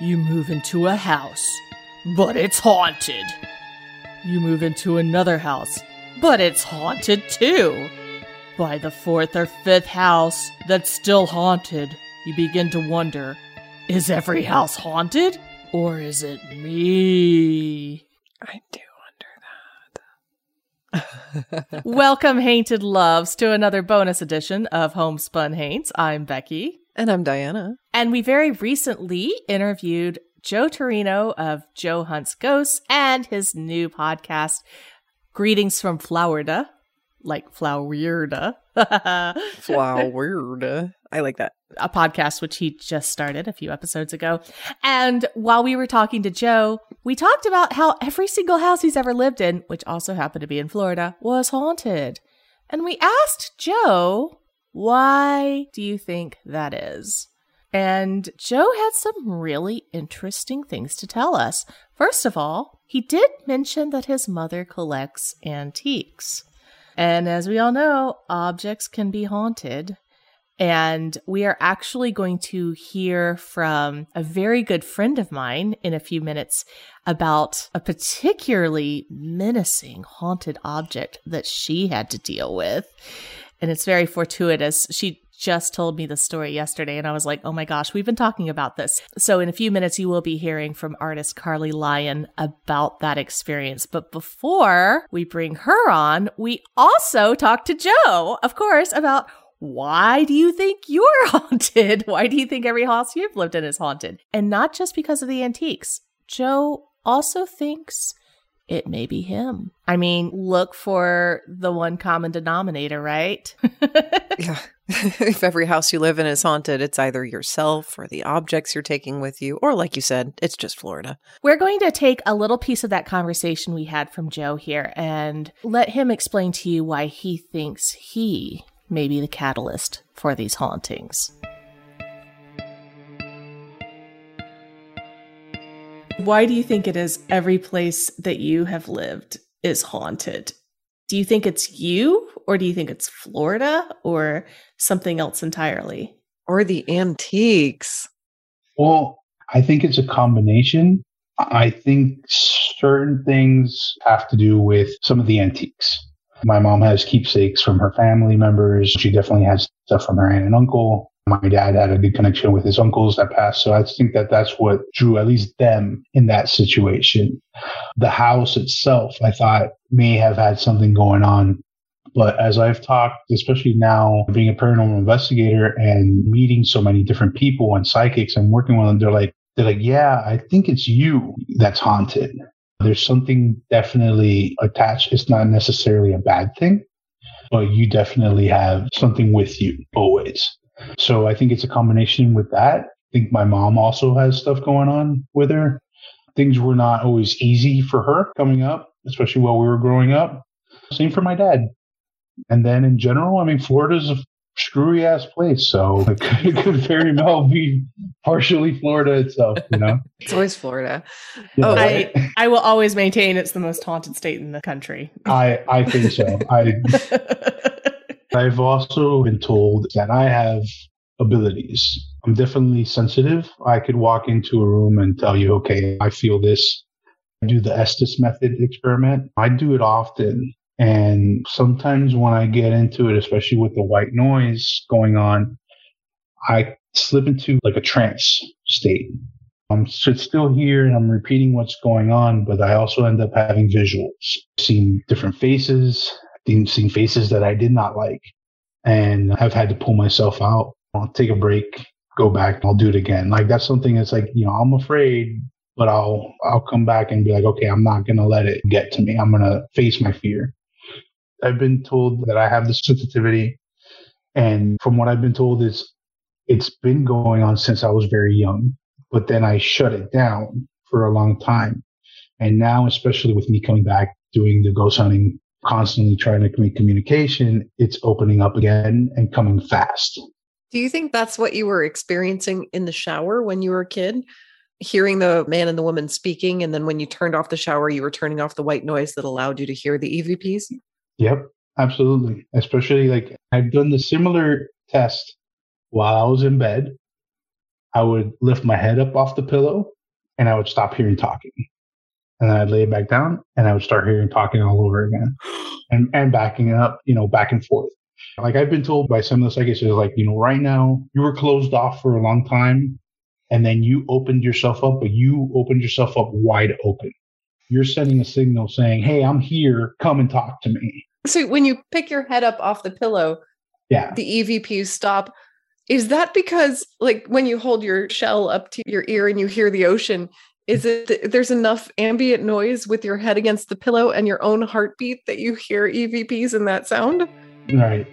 You move into a house, but it's haunted. You move into another house, but it's haunted too. By the fourth or fifth house that's still haunted, you begin to wonder is every house haunted? Or is it me? I do wonder that. Welcome, Hainted Loves, to another bonus edition of Homespun Haints. I'm Becky. And I'm Diana. And we very recently interviewed Joe Turino of Joe Hunts Ghosts and his new podcast, Greetings from FLOWEIRDA, like Florida, Flowered. I like that. a podcast which he just started a few episodes ago. And while we were talking to Joe, we talked about how every single house he's ever lived in, which also happened to be in Florida, was haunted. And we asked Joe, why do you think that is? And Joe had some really interesting things to tell us. First of all, he did mention that his mother collects antiques. And as we all know, objects can be haunted. And we are actually going to hear from a very good friend of mine in a few minutes about a particularly menacing haunted object that she had to deal with. And it's very fortuitous. She just told me the story yesterday, and I was like, oh my gosh, we've been talking about this. So, in a few minutes, you will be hearing from artist Carly Lyon about that experience. But before we bring her on, we also talk to Joe, of course, about why do you think you're haunted? Why do you think every house you've lived in is haunted? And not just because of the antiques. Joe also thinks it may be him. I mean, look for the one common denominator, right? Yeah. if every house you live in is haunted, it's either yourself or the objects you're taking with you, or like you said, it's just Florida. We're going to take a little piece of that conversation we had from Joe here and let him explain to you why he thinks he may be the catalyst for these hauntings. Why do you think it is every place that you have lived is haunted? Do you think it's you, or do you think it's Florida, or something else entirely? Or the antiques. Well, I think it's a combination. I think certain things have to do with some of the antiques. My mom has keepsakes from her family members. She definitely has stuff from her aunt and uncle. My dad had a good connection with his uncles that passed. So I think that that's what drew at least them in that situation. The house itself, I thought may have had something going on. But as I've talked, especially now being a paranormal investigator and meeting so many different people and psychics and working with them, they're like, they're like, yeah, I think it's you that's haunted. There's something definitely attached. It's not necessarily a bad thing, but you definitely have something with you always. So I think it's a combination with that. I think my mom also has stuff going on with her things were not always easy for her coming up, especially while we were growing up. Same for my dad. And then in general, I mean, Florida's a screwy ass place. So it could, it could very well be partially Florida itself, you know? It's always Florida. Yeah, Oh, right? I, I will always maintain it's the most haunted state in the country. I, I think so. I, I've also been told that I have abilities. I'm definitely sensitive. I could walk into a room and tell you, okay, I feel this. I do the Estes method experiment. I do it often. And sometimes when I get into it, especially with the white noise going on, I slip into like a trance state. I'm still here and I'm repeating what's going on, but I also end up having visuals, seeing different faces, seeing faces that I did not like. And I've had to pull myself out. I'll take a break, go back, I'll do it again. Like that's something that's like, you know, I'm afraid, but I'll I'll come back and be like, okay, I'm not gonna let it get to me. I'm gonna face my fear. I've been told that I have this sensitivity. And from what I've been told is it's been going on since I was very young, but then I shut it down for a long time. And now, especially with me coming back doing the ghost hunting, constantly trying to make communication, it's opening up again and coming fast. Do you think that's what you were experiencing in the shower when you were a kid? Hearing the man and the woman speaking, and then when you turned off the shower, you were turning off the white noise that allowed you to hear the EVPs? Yep, absolutely. Especially like I've done the similar test while I was in bed. I would lift my head up off the pillow and I would stop hearing talking. And then I'd lay it back down and I would start hearing talking all over again and, and backing up, you know, back and forth. Like I've been told by some of the psychics, is like, you know, right now you were closed off for a long time and then you opened yourself up, but you opened yourself up wide open. You're sending a signal saying, Hey, I'm here. Come and talk to me. So when you pick your head up off the pillow, Yeah. the EVPs stop. Is that because, like, when you hold your shell up to your ear and you hear the ocean, is it there's enough ambient noise with your head against the pillow and your own heartbeat that you hear EVPs in that sound? Right.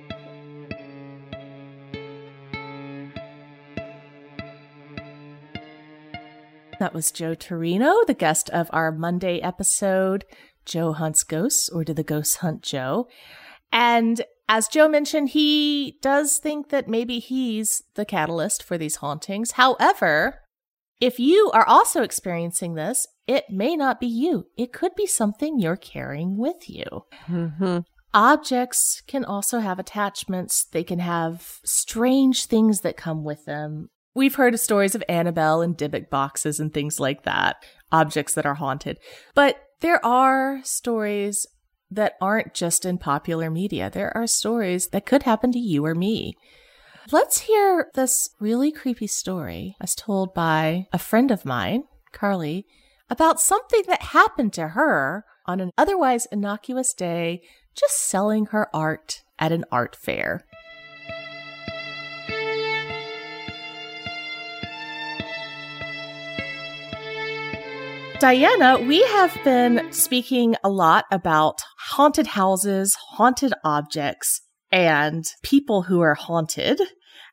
That was Joe Turino, the guest of our Monday episode, Joe Hunts Ghosts, or Do the Ghosts Hunt Joe? And as Joe mentioned, he does think that maybe he's the catalyst for these hauntings. However, if you are also experiencing this, it may not be you. It could be something you're carrying with you. Mm-hmm. Objects can also have attachments. They can have strange things that come with them. We've heard of stories of Annabelle and Dybbuk boxes and things like that, objects that are haunted. But there are stories that aren't just in popular media. There are stories that could happen to you or me. Let's hear this really creepy story as told by a friend of mine, Carly, about something that happened to her on an otherwise innocuous day just selling her art at an art fair. Diana, we have been speaking a lot about haunted houses, haunted objects, and people who are haunted.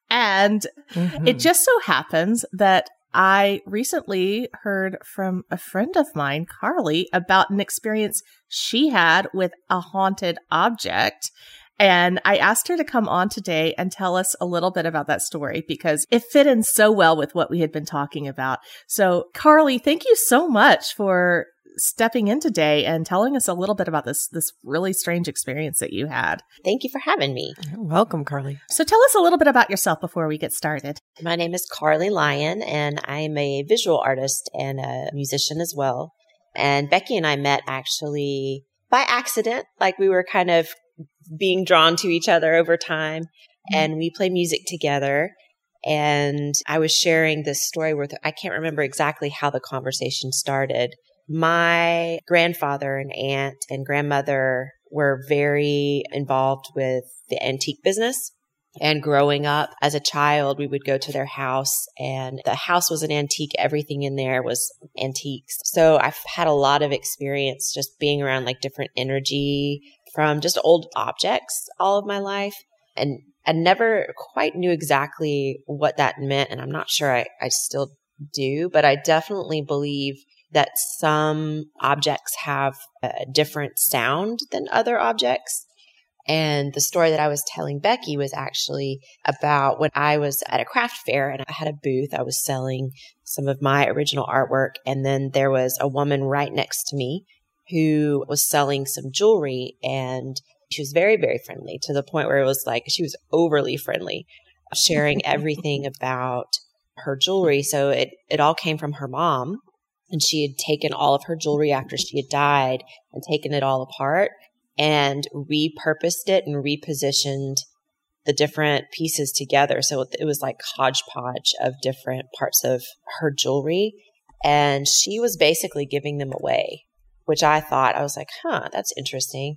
And mm-hmm. it just so happens that I recently heard from a friend of mine, Carly, about an experience she had with a haunted object. And I asked her to come on today and tell us a little bit about that story because it fit in so well with what we had been talking about. So, Carly, thank you so much for stepping in today and telling us a little bit about this this really strange experience that you had. Thank you for having me. Welcome, Carly. So, tell us a little bit about yourself before we get started. My name is Carly Lyon, and I'm a visual artist and a musician as well. And Becky and I met actually by accident, like we were kind of being drawn to each other over time, mm-hmm. and we play music together. And I was sharing this story with I can't remember exactly how the conversation started. My grandfather and aunt and grandmother were very involved with the antique business. And growing up as a child, we would go to their house and the house was an antique. Everything in there was antiques. So I've had a lot of experience just being around like different energy from just old objects all of my life. And I never quite knew exactly what that meant. And I'm not sure I, I still do, but I definitely believe that some objects have a different sound than other objects. And the story that I was telling Becky was actually about when I was at a craft fair and I had a booth. I was selling some of my original artwork. And then there was a woman right next to me who was selling some jewelry and she was very, very friendly to the point where it was like she was overly friendly, sharing everything about her jewelry. So it, it all came from her mom and she had taken all of her jewelry after she had died and taken it all apart and repurposed it and repositioned the different pieces together. So it was like hodgepodge of different parts of her jewelry. And she was basically giving them away, which I thought, I was like, huh, that's interesting.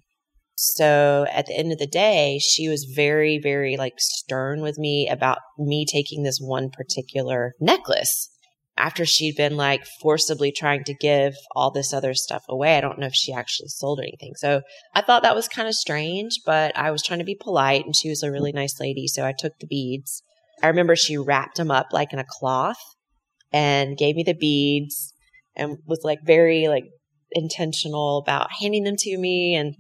So at the end of the day, she was very, very like stern with me about me taking this one particular necklace after she'd been like forcibly trying to give all this other stuff away. I don't know if she actually sold anything. So I thought that was kind of strange, but I was trying to be polite and she was a really nice lady. So I took the beads. I remember she wrapped them up like in a cloth and gave me the beads and was like very like intentional about handing them to me. And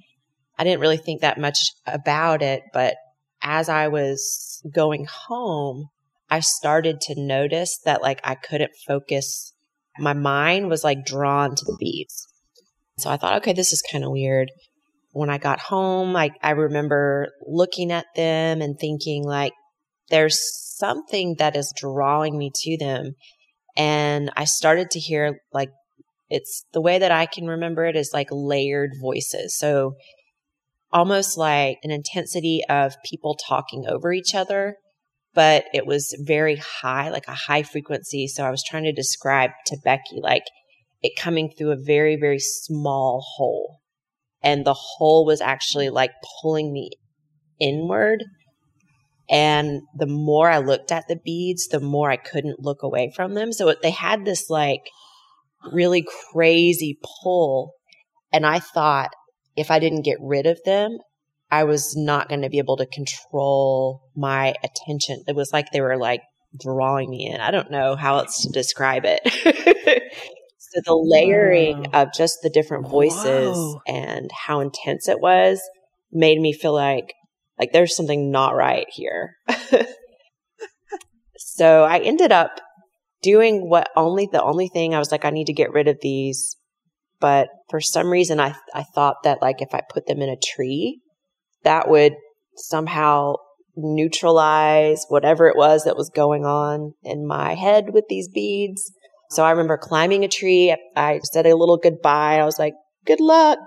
I didn't really think that much about it. But as I was going home, I started to notice that like I couldn't focus. My mind was like drawn to the beads. So I thought, okay, this is kind of weird. When I got home, I, I remember looking at them and thinking like, there's something that is drawing me to them. And I started to hear like, it's the way that I can remember it is like layered voices. So almost like an intensity of people talking over each other but it was very high, like a high frequency. So I was trying to describe to Becky, like it coming through a very, very small hole. And the hole was actually like pulling me inward. And the more I looked at the beads, the more I couldn't look away from them. So they had this like really crazy pull. And I thought if I didn't get rid of them, I was not going to be able to control my attention. It was like they were like drawing me in. I don't know how else to describe it. so the layering of just the different voices and how intense it was made me feel like like there's something not right here. so I ended up doing what only the only thing I was like I need to get rid of these but for some reason I I thought that like if I put them in a tree that would somehow neutralize whatever it was that was going on in my head with these beads. So I remember climbing a tree. I said a little goodbye. I was like, good luck.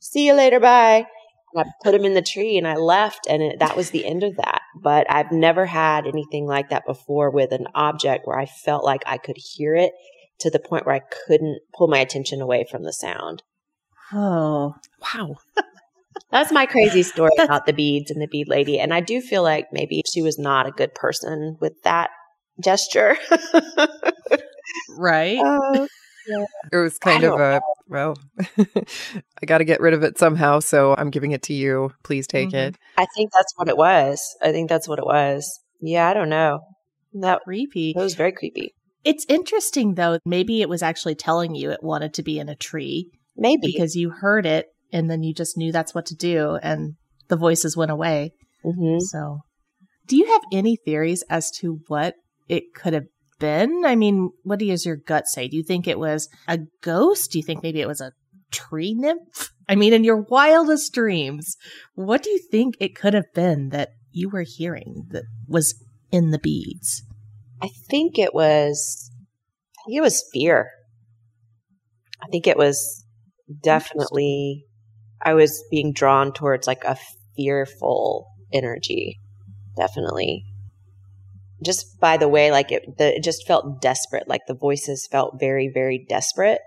See you later. Bye. And I put them in the tree and I left and it, that was the end of that. But I've never had anything like that before with an object where I felt like I could hear it to the point where I couldn't pull my attention away from the sound. Oh, wow. That's my crazy story about the beads and the bead lady. And I do feel like maybe she was not a good person with that gesture. right. Uh, yeah. It was kind of a, well, I got to get rid of it somehow. So I'm giving it to you. Please take mm-hmm. it. I think that's what it was. I think that's what it was. Yeah, I don't know. That creepy. It was very creepy. It's interesting though. Maybe it was actually telling you it wanted to be in a tree. Maybe. Because you heard it and then you just knew that's what to do and the voices went away. Mm-hmm. So, do you have any theories as to what it could have been? I mean, what does your gut say? Do you think it was a ghost? Do you think maybe it was a tree nymph? I mean, in your wildest dreams, what do you think it could have been that you were hearing that was in the beads? I think it was, I think it was fear. I think it was definitely I was being drawn towards like a fearful energy. Definitely. Just by the way, like it, the, it just felt desperate. Like the voices felt very, very desperate.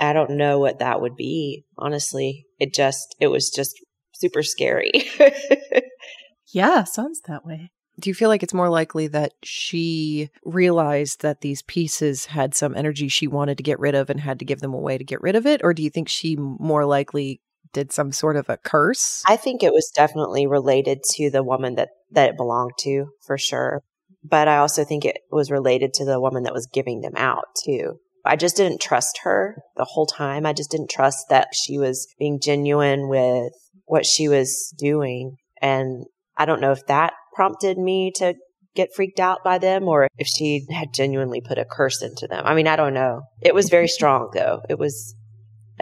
I don't know what that would be. Honestly, it just, it was just super scary. yeah, sounds that way. Do you feel like it's more likely that she realized that these pieces had some energy she wanted to get rid of and had to give them away to get rid of it? Or do you think she more likely did some sort of a curse? I think it was definitely related to the woman that, that it belonged to for sure. But I also think it was related to the woman that was giving them out too. I just didn't trust her the whole time. I just didn't trust that she was being genuine with what she was doing. And I don't know if that prompted me to get freaked out by them or if she had genuinely put a curse into them. I mean, I don't know. It was very strong though. It was,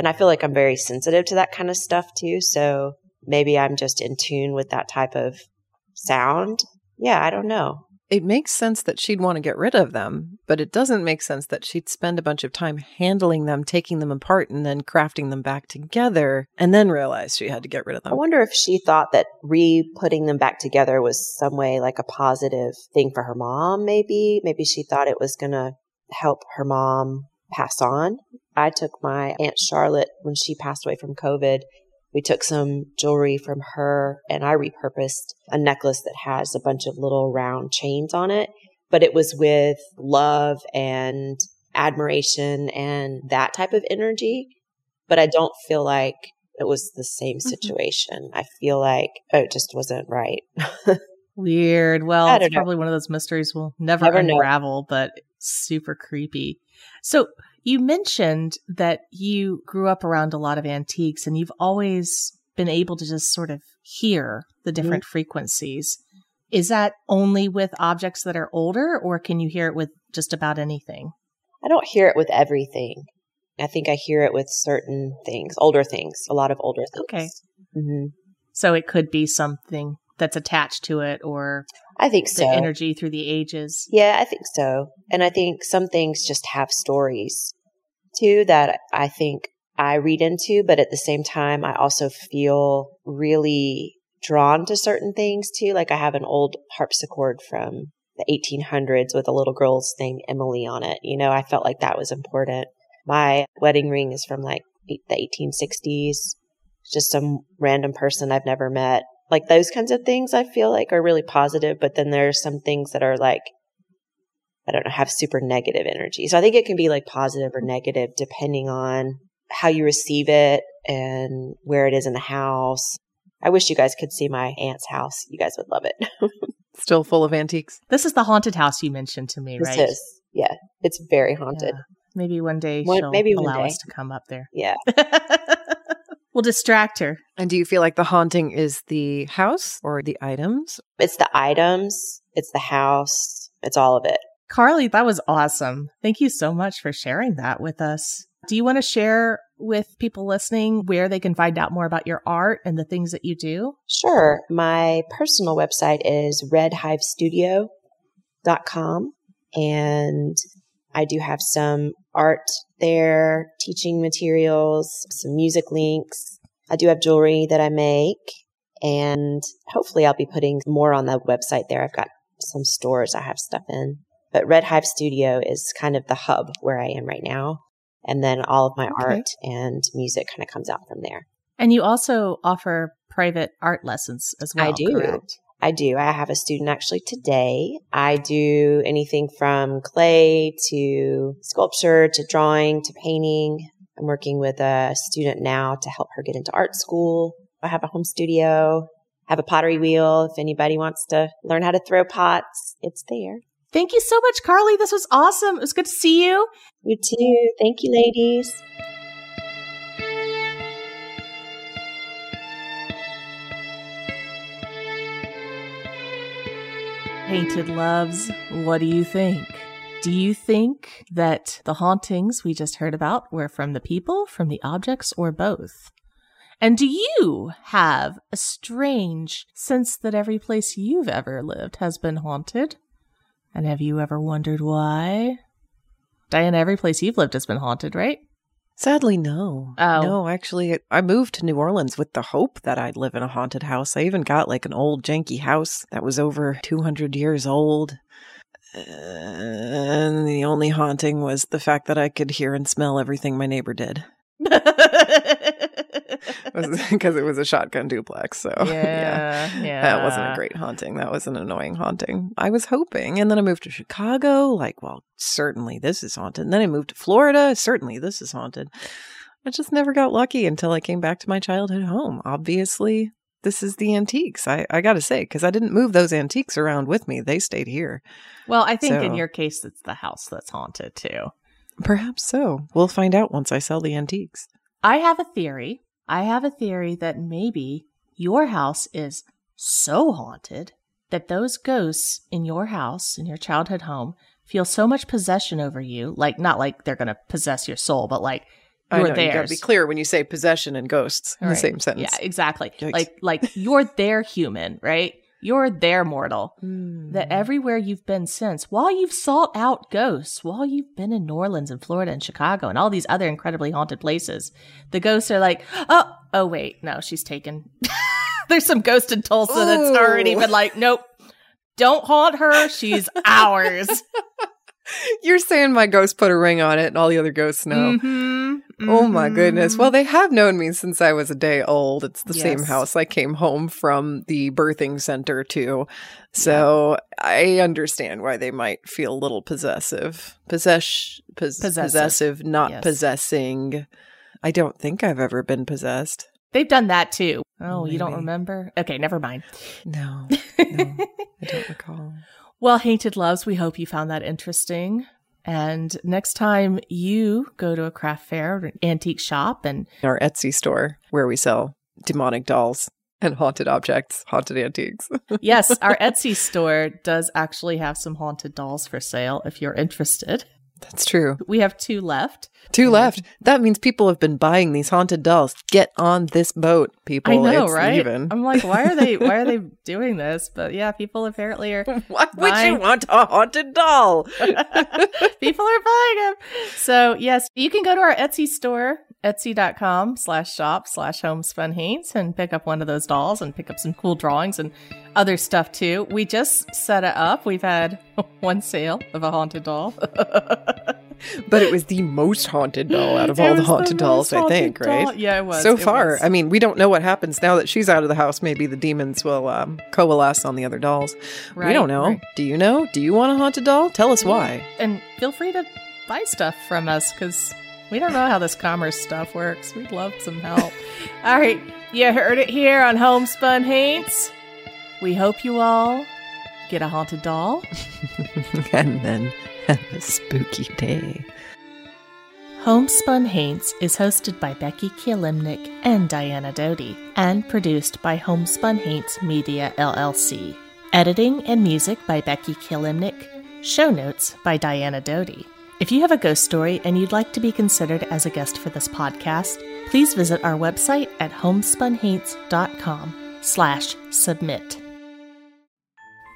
and I feel like I'm very sensitive to that kind of stuff too. So maybe I'm just in tune with that type of sound. Yeah, I don't know. It makes sense that she'd want to get rid of them, but it doesn't make sense that she'd spend a bunch of time handling them, taking them apart, and then crafting them back together, and then realize she had to get rid of them. I wonder if she thought that re putting them back together was some way like a positive thing for her mom, maybe. Maybe she thought it was going to help her mom pass on. I took my Aunt Charlotte when she passed away from COVID we took some jewelry from her and I repurposed a necklace that has a bunch of little round chains on it, but it was with love and admiration and that type of energy. But I don't feel like it was the same Mm-hmm. situation. I feel like oh, it just wasn't right. Weird. Well, it's know. probably one of those mysteries we'll never, Never know. unravel, but super creepy. So you mentioned that you grew up around a lot of antiques and you've always been able to just sort of hear the different frequencies. Is that only with objects that are older or can you hear it with just about anything? I don't hear it with everything. I think I hear it with certain things, older things, a lot of older things. Okay. hmm So it could be something that's attached to it or I think the so. energy through the ages. Yeah, I think so. And I think some things just have stories too that I think I read into, but at the same time, I also feel really drawn to certain things too. Like I have an old harpsichord from the 1800s with a little girl's name Emily on it. You know, I felt like that was important. My wedding ring is from like the 1860s. Just some random person I've never met. Like those kinds of things I feel like are really positive, but then there's some things that are like, I don't know, have super negative energy. So I think it can be like positive or negative depending on how you receive it and where it is in the house. I wish you guys could see my aunt's house. You guys would love it. Still full of antiques. This is the haunted house you mentioned to me, this right? is, yeah, it's very haunted. Yeah. Maybe one day One- she'll maybe one allow day. us to come up there. Yeah. we'll distract her. And do you feel like the haunting is the house or the items? It's the items, it's the house, it's all of it. Carly, that was awesome. Thank you so much for sharing that with us. Do you want to share with people listening where they can find out more about your art and the things that you do? Sure. My personal website is redhivestudio.com and I do have some art there, teaching materials, some music links. I do have jewelry that I make and hopefully I'll be putting more on the website there. I've got some stores I have stuff in, but Red Hive Studio is kind of the hub where I am right now. And then all of my Okay. art and music kind of comes out from there. And you also offer private art lessons as well. I do. correct? I do. I have a student actually today. I do anything from clay to sculpture to drawing to painting. I'm working with a student now to help her get into art school. I have a home studio, I have a pottery wheel. If anybody wants to learn how to throw pots, it's there. Thank you so much, Carly. This was awesome. It was good to see you. You too. Thank you, ladies. Painted Loves, what do you think? Do you think that the hauntings we just heard about were from the people, from the objects, or both? And do you have a strange sense that every place you've ever lived has been haunted? And have you ever wondered why? Diana, every place you've lived has been haunted, right? Sadly, no. Oh. No, actually, I moved to New Orleans with the hope that I'd live in a haunted house. I even got like an old janky house that was over 200 years old. And the only haunting was the fact that I could hear and smell everything my neighbor did. Because it was a shotgun duplex. So, yeah, yeah. That wasn't a great haunting. That was an annoying haunting. I was hoping. And then I moved to Chicago. Like, well, certainly this is haunted. And then I moved to Florida. Certainly this is haunted. I just never got lucky until I came back to my childhood home. Obviously, this is the antiques. I, I got to say, because I didn't move those antiques around with me. They stayed here. Well, I think in your case, it's the house that's haunted too. Perhaps so. We'll find out once I sell the antiques. I have a theory. I have a theory that maybe your house is so haunted that those ghosts in your house, in your childhood home, feel so much possession over you. Like, not like they're going to possess your soul, but like you're know, theirs. you gotta be clear when you say possession and ghosts in Right. the same sentence. Yeah, exactly. Yikes. Like, like you're their human, right? You're their mortal. Mm. That everywhere you've been since, while you've sought out ghosts, while you've been in New Orleans and Florida and Chicago and all these other incredibly haunted places, the ghosts are like, oh, oh wait, no, she's taken. There's some ghost in Tulsa that's already been like, nope, don't haunt her. She's ours. You're saying my ghost put a ring on it and all the other ghosts know. Mhm, Oh my goodness. Well, they have known me since I was a day old. It's the same house I came home from the birthing center to. So I understand why they might feel a little possessive. Possess, pos- Possessive. possessive, not Yes. possessing. I don't think I've ever been possessed. They've done that too. Oh, you don't remember? Okay, never mind. No, no, I don't recall. Well, Haunted Loves, we hope you found that interesting. And next time you go to a craft fair or an antique shop and Our Etsy store where we sell demonic dolls and haunted objects, haunted antiques. yes, our Etsy store does actually have some haunted dolls for sale if you're interested. That's true. We have two left. Two left. That means people have been buying these haunted dolls. Get on this boat, people. I know, It's right? leaving. I'm like, why are they why are they doing this? But yeah, people apparently are Why would you want a haunted doll? People are buying them. So yes, you can go to our Etsy store, etsy.com slash shop slash homespun haints and pick up one of those dolls and pick up some cool drawings and other stuff too. We just set it up. We've had one sale of a haunted doll. but it was the most haunted doll out of It all the haunted dolls, most I think, doll. right? Yeah, it was. So It far, was. I mean, we don't know what happens now that she's out of the house. Maybe the demons will um, coalesce on the other dolls. we don't know. right. Do you know? Do you want a haunted doll? Tell us why. And feel free to buy stuff from us because we don't know how this commerce stuff works. We'd love some help. all right, you heard it here on Homespun Haints. We hope you all get a haunted doll. and then have a spooky day. Homespun Haints is hosted by Becky Kielimnik and Diana Doty and produced by Homespun Haints Media LLC. Editing and music by Becky Kielimnik. Show notes by Diana Doty. If you have a ghost story and you'd like to be considered as a guest for this podcast, please visit our website at homespunhaints.com slash submit.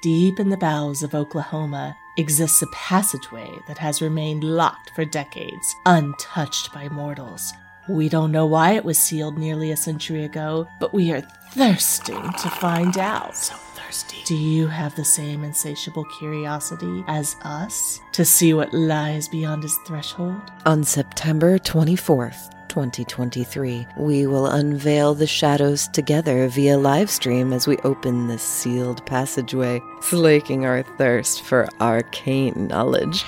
Deep in the bowels of Oklahoma exists a passageway that has remained locked for decades, untouched by mortals. We don't know why it was sealed nearly a century ago, but we are thirsting to find out. So thirsty. Do you have the same insatiable curiosity as us to see what lies beyond his threshold? On September 24th, 2023, we will unveil the shadows together via live stream as we open this sealed passageway, slaking our thirst for arcane knowledge.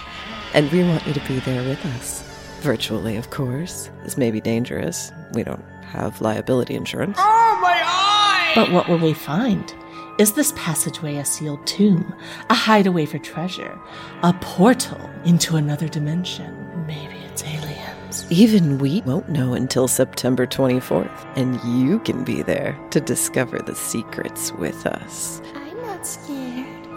And we want you to be there with us. Virtually, of course. This may be dangerous. We don't have liability insurance. Oh, my eye! But what will we find? Is this passageway a sealed tomb, a hideaway for treasure, a portal into another dimension? Maybe it's aliens. Even we won't know until September 24th, and you can be there to discover the secrets with us.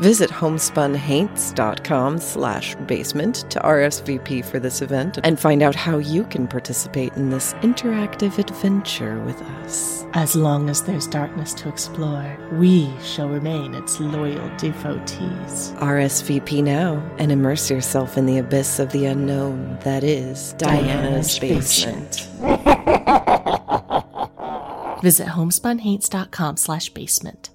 I'm not scared. Visit homespunhaints.com slash basement to RSVP for this event and find out how you can participate in this interactive adventure with us. As long as there's darkness to explore, we shall remain its loyal devotees. RSVP now and immerse yourself in the abyss of the unknown that is Diana's, Diana's basement. Visit homespunhaints.com slash basement.